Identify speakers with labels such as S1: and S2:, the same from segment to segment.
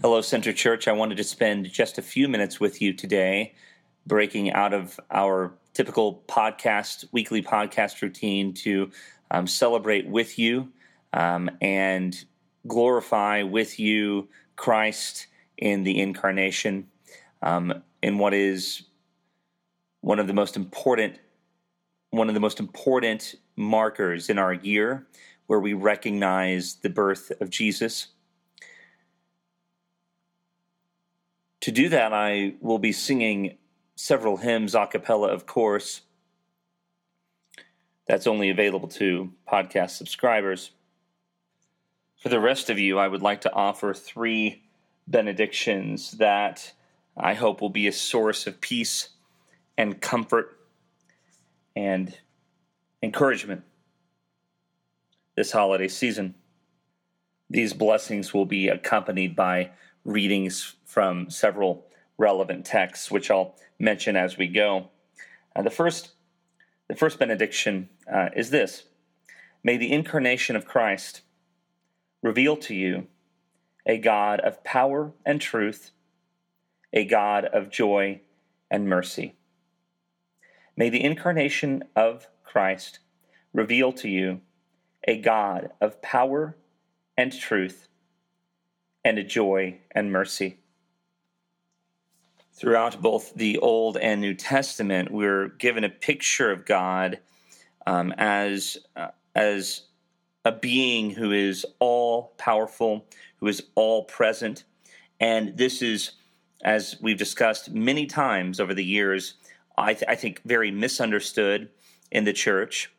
S1: Hello, Center Church. I wanted to spend just a few minutes with you today, breaking out of our typical podcast, weekly podcast routine to um, celebrate with you um, and glorify with you Christ in the incarnation, um, in what is one of the most important one of the most important markers in our year where we recognize the birth of Jesus. To do that, I will be singing several hymns a cappella, of course. That's only available to podcast subscribers. For the rest of you, I would like to offer three benedictions that I hope will be a source of peace and comfort and encouragement this holiday season. These blessings will be accompanied by readings from several relevant texts, which I'll mention as we go. Uh, the first, the first benediction uh, is this: May the incarnation of Christ reveal to you a God of power and truth, a God of joy and mercy. May the incarnation of Christ reveal to you a God of power and truth, and a joy and mercy throughout both the Old and New Testament, we're given a picture of God um, as uh, as a being who is all powerful, who is all present, and this is, as we've discussed many times over the years, I, th- I think very misunderstood in the church.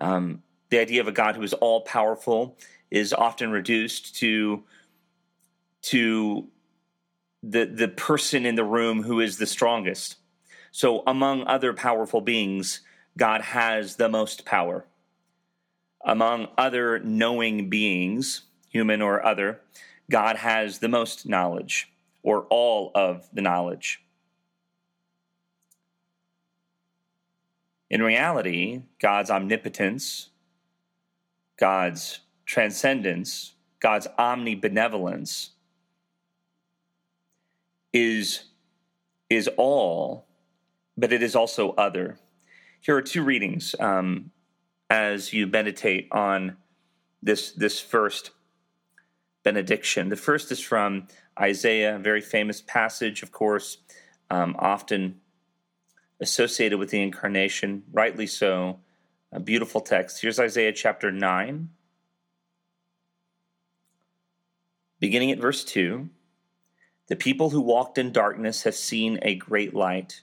S1: Um, the idea of a God who is all powerful is often reduced to to the the person in the room who is the strongest. So among other powerful beings, God has the most power. Among other knowing beings, human or other, God has the most knowledge or all of the knowledge. In reality, God's omnipotence, God's transcendence, God's omnibenevolence is is all, but it is also other. Here are two readings um, as you meditate on this this first benediction. The first is from Isaiah, a very famous passage, of course, um, often associated with the incarnation, rightly so. A beautiful text. Here's Isaiah chapter 9, beginning at verse 2. The people who walked in darkness have seen a great light.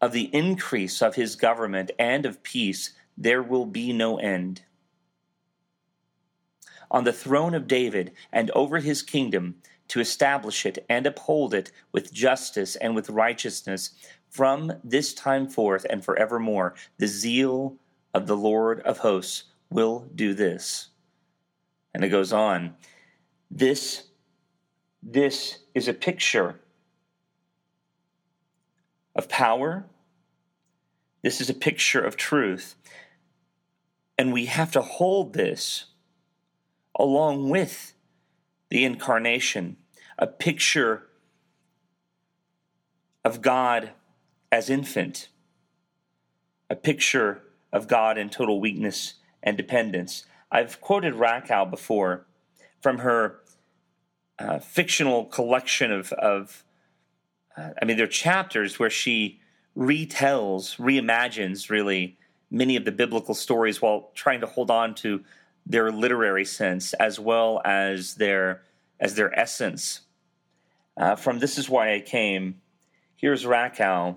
S1: Of the increase of his government and of peace there will be no end. On the throne of David and over his kingdom, to establish it and uphold it with justice and with righteousness from this time forth and forevermore. The zeal of the Lord of hosts will do this. And it goes on. This this is a picture of power. This is a picture of truth. And we have to hold this along with the incarnation, a picture of God as infant, a picture of God in total weakness and dependence. I've quoted Rakow before from her uh, fictional collection of, of I mean, there are chapters where she retells, reimagines really many of the biblical stories while trying to hold on to their literary sense as well as their as their essence. Uh, from This Is Why I Came, here's Rakow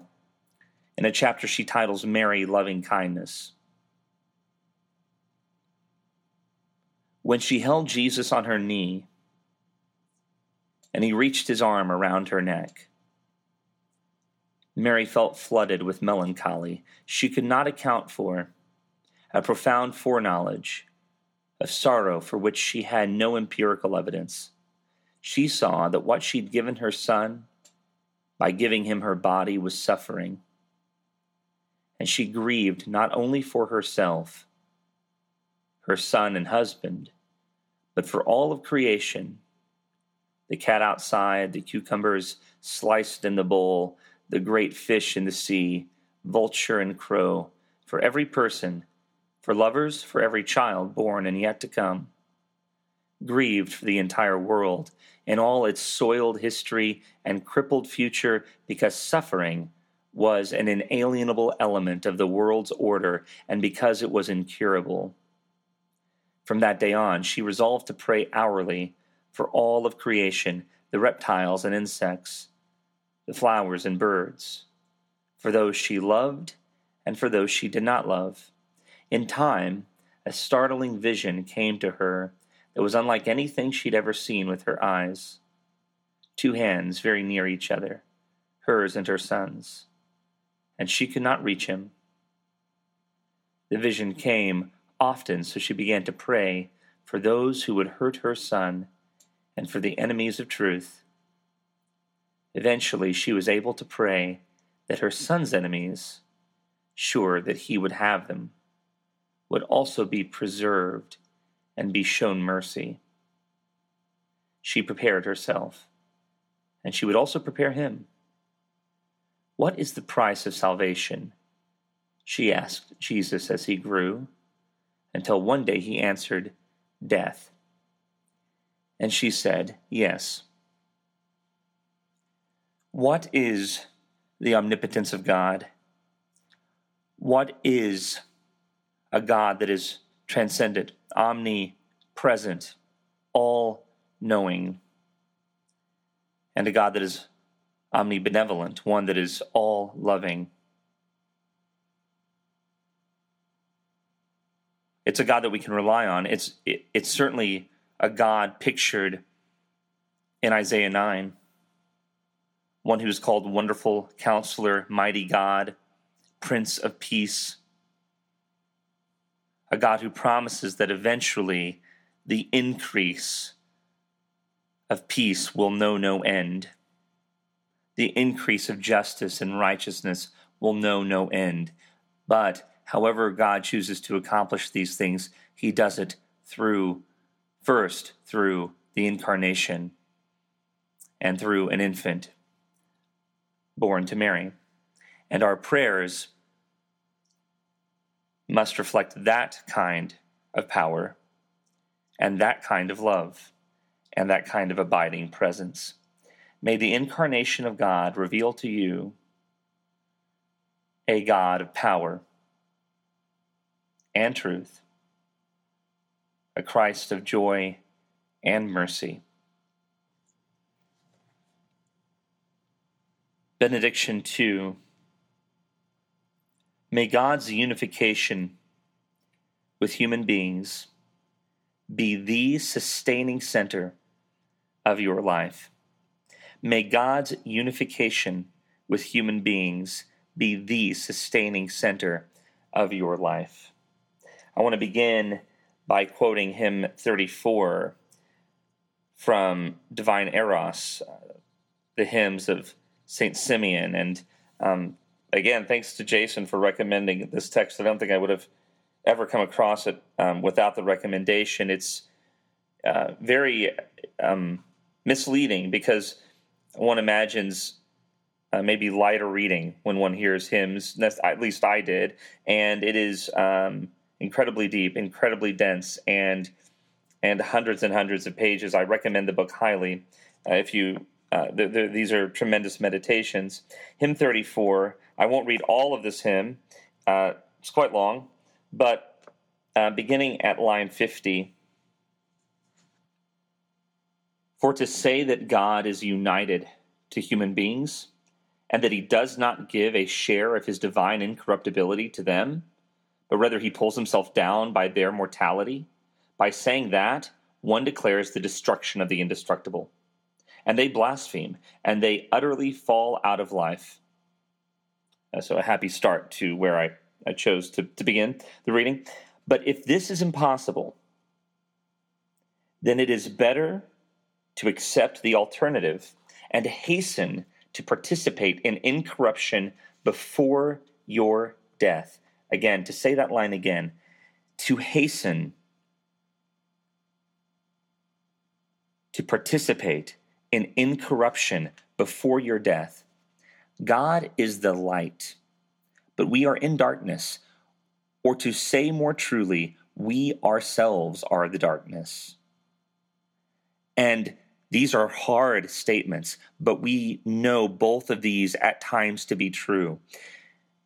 S1: in a chapter she titles Mary Loving Kindness. When she held Jesus on her knee and he reached his arm around her neck, Mary felt flooded with melancholy she could not account for, a profound foreknowledge of sorrow for which she had no empirical evidence. She saw that what she'd given her son by giving him her body was suffering. And she grieved not only for herself, her son and husband, but for all of creation the cat outside, the cucumbers sliced in the bowl, the great fish in the sea, vulture and crow, for every person, for lovers, for every child born and yet to come. Grieved for the entire world and all its soiled history and crippled future because suffering was an inalienable element of the world's order and because it was incurable. From that day on, she resolved to pray hourly for all of creation, the reptiles and insects, the flowers and birds, for those she loved and for those she did not love. In time, a startling vision came to her that was unlike anything she'd ever seen with her eyes. Two hands very near each other, hers and her son's, and she could not reach him. The vision came often, so she began to pray for those who would hurt her son and for the enemies of truth. Eventually, she was able to pray that her son's enemies, sure that he would have them, would also be preserved and be shown mercy. She prepared herself, and she would also prepare him. What is the price of salvation? She asked Jesus as he grew, until one day he answered, Death. And she said, Yes. What is the omnipotence of God? What is a God that is transcendent, omnipresent, all knowing, and a God that is omnibenevolent, one that is all loving? It's a God that we can rely on. It's, it, it's certainly a God pictured in Isaiah 9 one who is called Wonderful Counselor, Mighty God, Prince of Peace, a God who promises that eventually the increase of peace will know no end. The increase of justice and righteousness will know no end. But however God chooses to accomplish these things, he does it through, first, through the incarnation and through an infant born to Mary. And our prayers must reflect that kind of power and that kind of love and that kind of abiding presence. May the incarnation of God reveal to you a God of power and truth, a Christ of joy and mercy Benediction 2 May God's unification with human beings be the sustaining center of your life. May God's unification with human beings be the sustaining center of your life. I want to begin by quoting hymn 34 from Divine Eros, uh, the hymns of St. Simeon. And um, again, thanks to Jason for recommending this text. I don't think I would have ever come across it um, without the recommendation. It's uh, very um, misleading because one imagines uh, maybe lighter reading when one hears hymns. at least I did, and it is um, incredibly deep, incredibly dense, and and hundreds and hundreds of pages. I recommend the book highly. Uh, if you uh, the, the, these are tremendous meditations. Hymn 34. I won't read all of this hymn. Uh, it's quite long, but uh, beginning at line 50. For to say that God is united to human beings and that he does not give a share of his divine incorruptibility to them, but rather he pulls himself down by their mortality, by saying that, one declares the destruction of the indestructible. And they blaspheme, and they utterly fall out of life. Uh, so, a happy start to where I, I chose to, to begin the reading. But if this is impossible, then it is better to accept the alternative and hasten to participate in incorruption before your death. Again, to say that line again, to hasten to participate in incorruption before your death. God is the light, but we are in darkness. Or to say more truly, we ourselves are the darkness. And these are hard statements, but we know both of these at times to be true.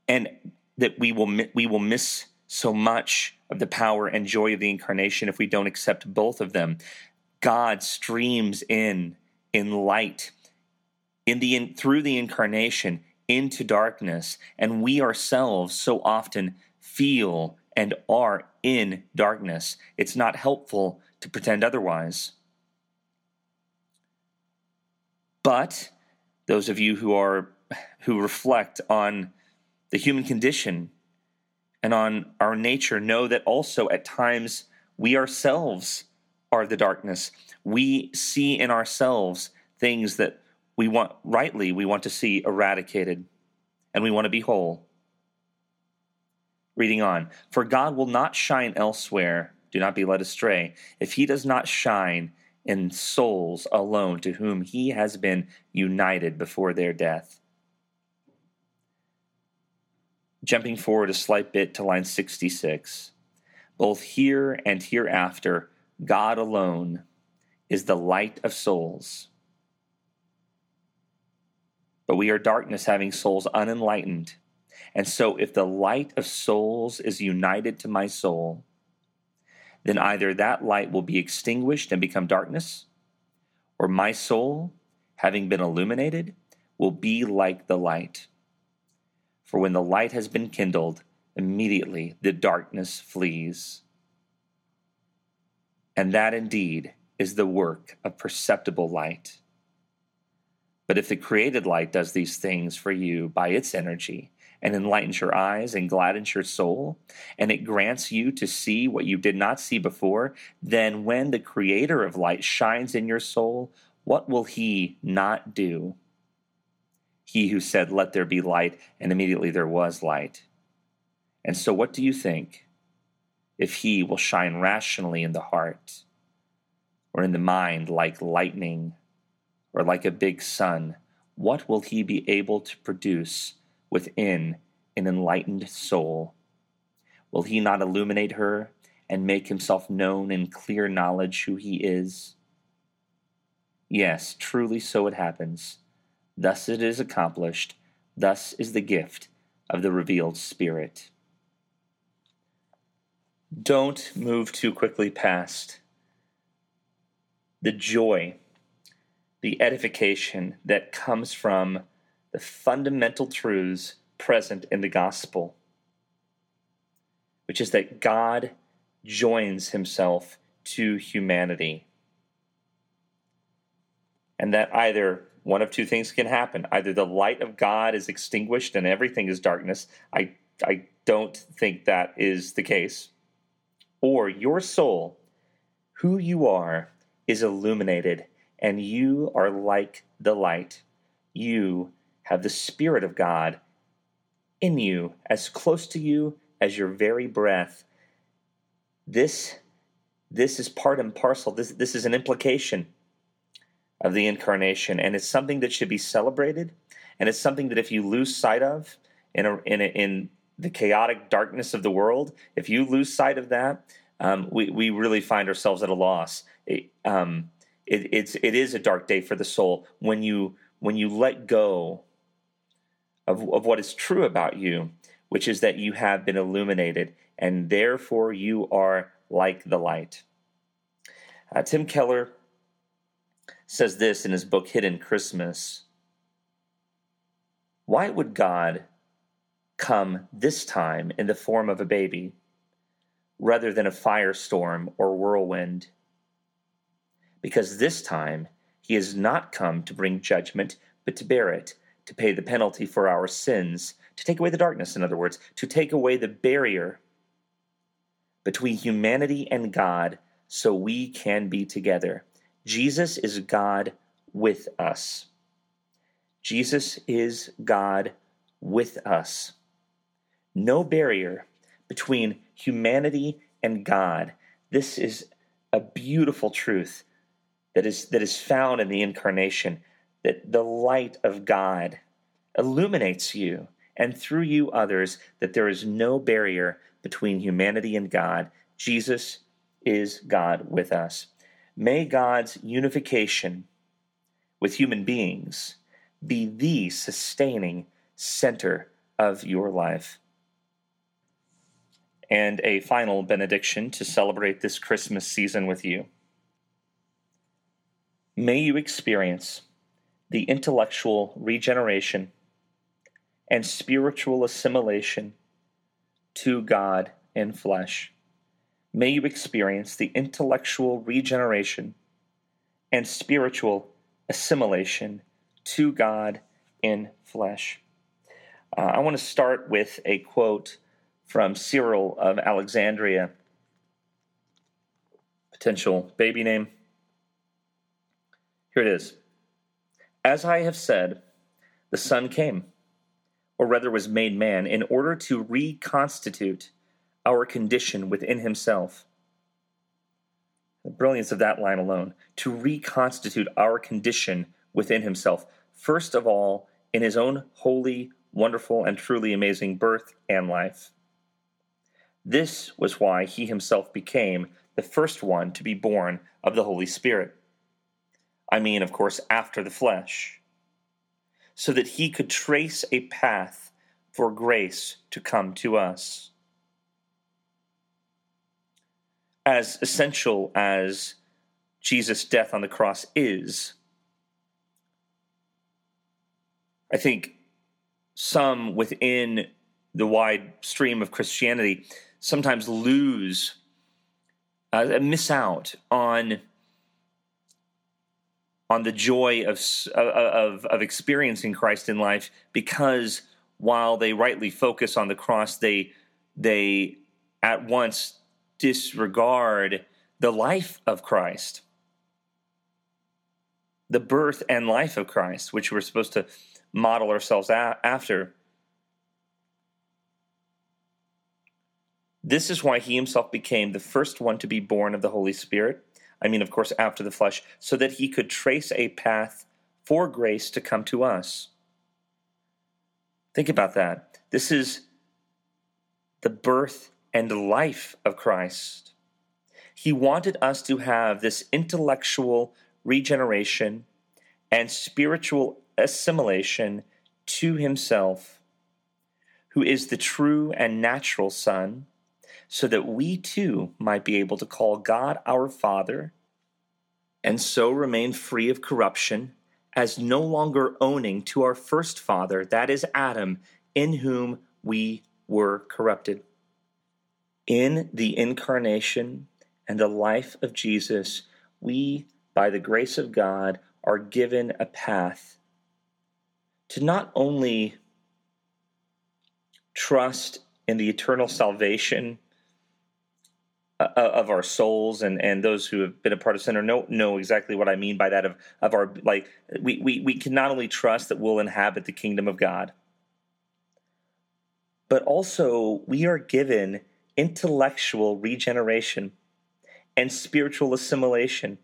S1: And that we will we will miss so much of the power and joy of the incarnation if we don't accept both of them. God streams in in light in the in, through the incarnation into darkness and we ourselves so often feel and are in darkness. It's not helpful to pretend otherwise. But those of you who are who reflect on the human condition and on our nature know that also at times we ourselves are the darkness. We see in ourselves things that we want rightly we want to see eradicated and we want to be whole. Reading on, for God will not shine elsewhere, do not be led astray, if he does not shine in souls alone to whom he has been united before their death. Jumping forward a slight bit to line 66. Both here and hereafter, God alone is the light of souls. But we are darkness having souls unenlightened. And so, if the light of souls is united to my soul, then either that light will be extinguished and become darkness, or my soul, having been illuminated, will be like the light. For when the light has been kindled, immediately the darkness flees. And that indeed is the work of perceptible light. But if the created light does these things for you by its energy, and enlightens your eyes and gladdens your soul, and it grants you to see what you did not see before, then when the Creator of light shines in your soul, what will He not do? He who said, Let there be light, and immediately there was light. And so, what do you think? If He will shine rationally in the heart, or in the mind like lightning, or like a big sun, what will He be able to produce? within an enlightened soul? Will he not illuminate her and make himself known in clear knowledge who he is? Yes, truly so it happens. Thus it is accomplished. Thus is the gift of the revealed Spirit. Don't move too quickly past the joy, the edification that comes from the fundamental truths present in the gospel, which is that God joins himself to humanity. And that either one of two things can happen either the light of God is extinguished and everything is darkness. I, I don't think that is the case. Or your soul, who you are, is illuminated and you are like the light. You have the Spirit of God in you, as close to you as your very breath. This, this is part and parcel. This, this is an implication of the incarnation, and it's something that should be celebrated, and it's something that if you lose sight of in, a, in, a, in the chaotic darkness of the world, if you lose sight of that, um, we, we really find ourselves at a loss. It, um, it, it's, it is a dark day for the soul when you, when you let go of, of what is true about you, which is that you have been illuminated, and therefore you are like the light. Uh, Tim Keller says this in his book Hidden Christmas Why would God come this time in the form of a baby rather than a firestorm or whirlwind? Because this time he has not come to bring judgment, but to bear it, to pay the penalty for our sins, to take away the darkness, in other words, to take away the barrier between humanity and God so we can be together. Jesus is God with us. Jesus is God with us. No barrier between humanity and God. This is a beautiful truth that is, that is found in the incarnation, that the light of God illuminates you and through you others, that there is no barrier between humanity and God. Jesus is God with us. May God's unification with human beings be the sustaining center of your life. And a final benediction to celebrate this Christmas season with you. May you experience the intellectual regeneration and spiritual assimilation to God in flesh. May you experience the intellectual regeneration and spiritual assimilation to God in flesh. Uh, I want to start with a quote from Cyril of Alexandria, potential baby name. Here it is. As I have said, the Son came or rather was made man, in order to reconstitute our condition within himself. The brilliance of that line alone to reconstitute our condition within himself, first of all, in his own holy, wonderful, and truly amazing birth and life. This was why he himself became the first one to be born of the Holy Spirit. I mean, of course, after the flesh so that he could trace a path for grace to come to us. As essential as Jesus' death on the cross is, I think some within the wide stream of Christianity sometimes lose, uh, miss out on on the joy of, of, of experiencing Christ in life because while they rightly focus on the cross, they, they at once disregard the life of Christ, the birth and life of Christ, which we're supposed to model ourselves a- after. This is why he himself became the first one to be born of the Holy Spirit I mean, of course, after the flesh, so that he could trace a path for grace to come to us. Think about that. This is the birth and life of Christ. He wanted us to have this intellectual regeneration and spiritual assimilation to himself, who is the true and natural Son so that we too might be able to call God our Father and so remain free of corruption, as no longer owning to our first father, that is Adam, in whom we were corrupted. In the incarnation and the life of Jesus, we, by the grace of God, are given a path to not only trust in the eternal salvation uh, of our souls and and those who have been a part of center know know exactly what I mean by that of of our like we we we can not only trust that we'll inhabit the kingdom of God but also we are given intellectual regeneration and spiritual assimilation,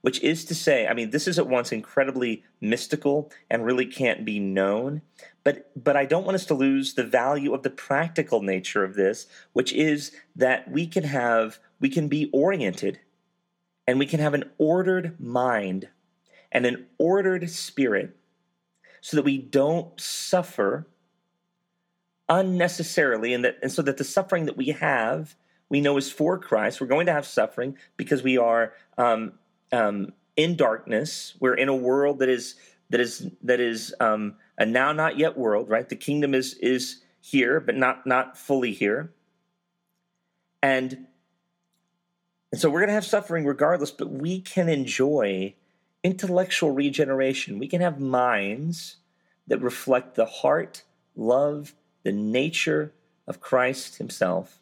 S1: which is to say, I mean, this is at once incredibly mystical and really can't be known, but but I don't want us to lose the value of the practical nature of this, which is that we can have we can be oriented and we can have an ordered mind and an ordered spirit so that we don't suffer unnecessarily and that and so that the suffering that we have we know is for Christ. We're going to have suffering because we are um, um, in darkness. We're in a world that is that is that is um, a now not yet world. Right, the kingdom is is here, but not not fully here. And and so we're going to have suffering regardless, but we can enjoy intellectual regeneration. We can have minds that reflect the heart, love, the nature of Christ Himself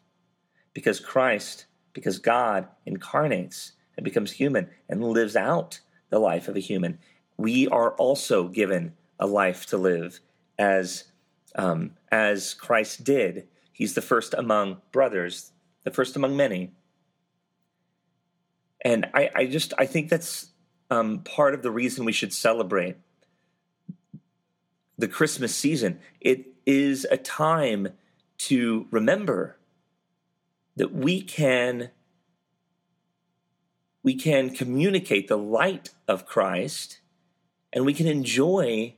S1: because Christ, because God incarnates and becomes human and lives out the life of a human. We are also given a life to live as um, as Christ did. He's the first among brothers, the first among many. And I, I just I think that's um, part of the reason we should celebrate the Christmas season. It is a time to remember that we can we can communicate the light of Christ and we can enjoy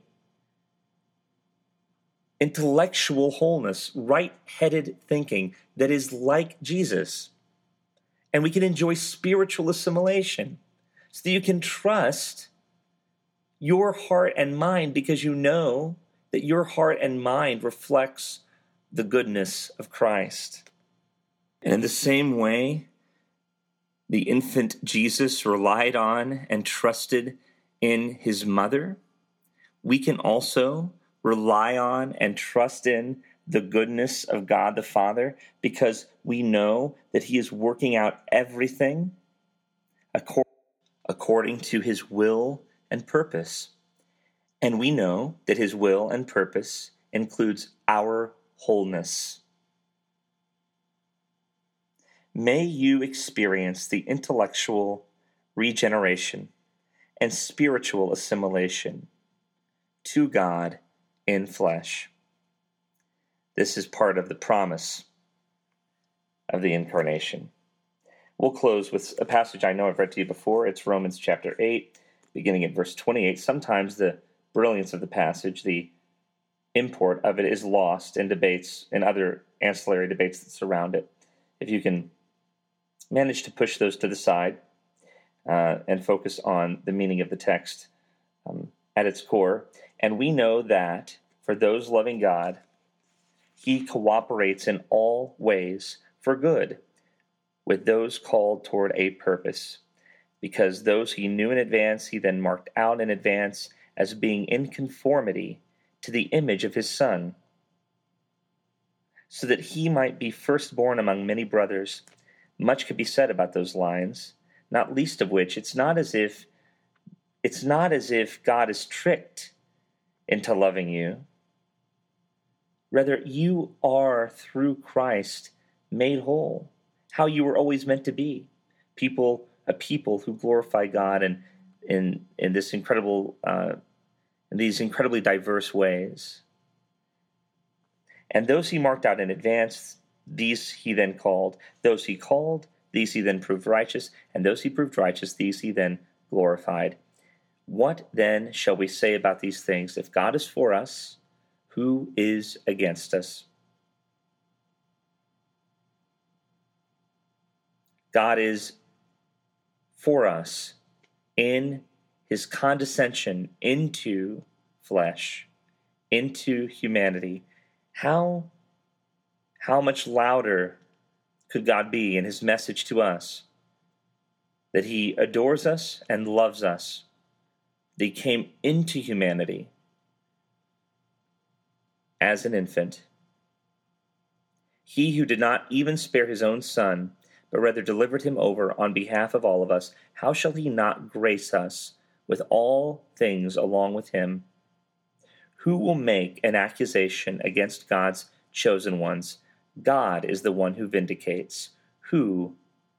S1: intellectual wholeness, right headed thinking that is like Jesus. And we can enjoy spiritual assimilation so that you can trust your heart and mind because you know that your heart and mind reflects the goodness of Christ. And in the same way, the infant Jesus relied on and trusted in his mother, we can also rely on and trust in the goodness of God the Father because we know that he is working out everything according to his will and purpose. And we know that his will and purpose includes our wholeness. May you experience the intellectual regeneration and spiritual assimilation to God in flesh. This is part of the promise of the incarnation. We'll close with a passage I know I've read to you before. It's Romans chapter 8, beginning at verse 28. Sometimes the brilliance of the passage, the import of it, is lost in debates and other ancillary debates that surround it. If you can manage to push those to the side uh, and focus on the meaning of the text um, at its core. And we know that for those loving God, He cooperates in all ways for good with those called toward a purpose. Because those He knew in advance, He then marked out in advance as being in conformity to the image of His Son, so that He might be firstborn among many brothers. Much could be said about those lines, not least of which it's not as if it's not as if God is tricked into loving you. Rather, you are through Christ made whole, how you were always meant to be. People, a people who glorify God and in in this incredible uh, in these incredibly diverse ways. And those he marked out in advance, these he then called. Those he called, these he then proved righteous. And those he proved righteous, these he then glorified. What then shall we say about these things? If God is for us, who is against us? God is for us in his condescension into flesh, into humanity. How how much louder could God be in his message to us? That he adores us and loves us. That he came into humanity as an infant. He who did not even spare his own son, but rather delivered him over on behalf of all of us, how shall he not grace us with all things along with him? Who will make an accusation against God's chosen ones? God is the one who vindicates. Who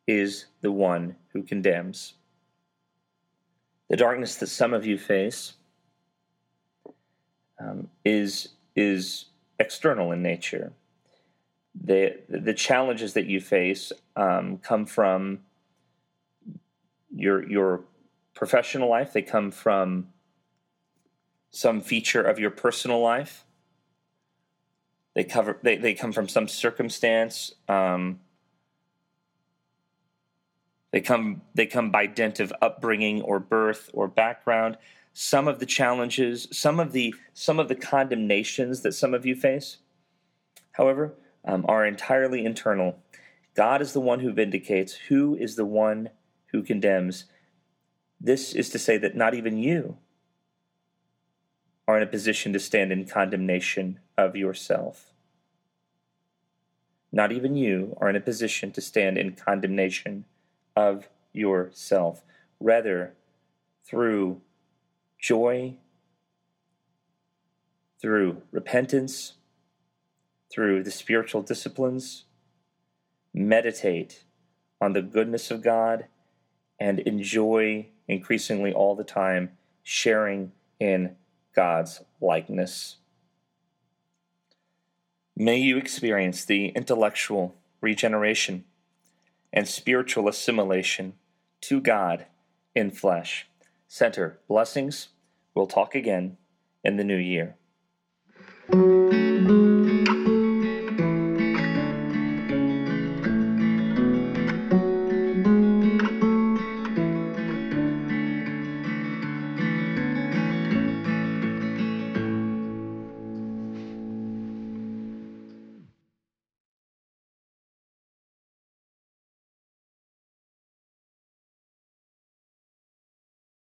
S1: is the one who condemns. The darkness that some of you face um, is is external in nature. The the challenges that you face um, come from your your professional life. They come from some feature of your personal life. They cover they, they come from some circumstance. Um, they come they come by dint of upbringing or birth or background. Some of the challenges, some of the some of the condemnations that some of you face, however, um, are entirely internal. God is the one who vindicates. Who is the one who condemns? This is to say that not even you are in a position to stand in condemnation of yourself. Not even you are in a position to stand in condemnation of yourself. Rather, through joy, through repentance, through the spiritual disciplines, meditate on the goodness of God and enjoy increasingly all the time sharing in God's likeness. May you experience the intellectual regeneration and spiritual assimilation to God in flesh. Center blessings. We'll talk again in the new year.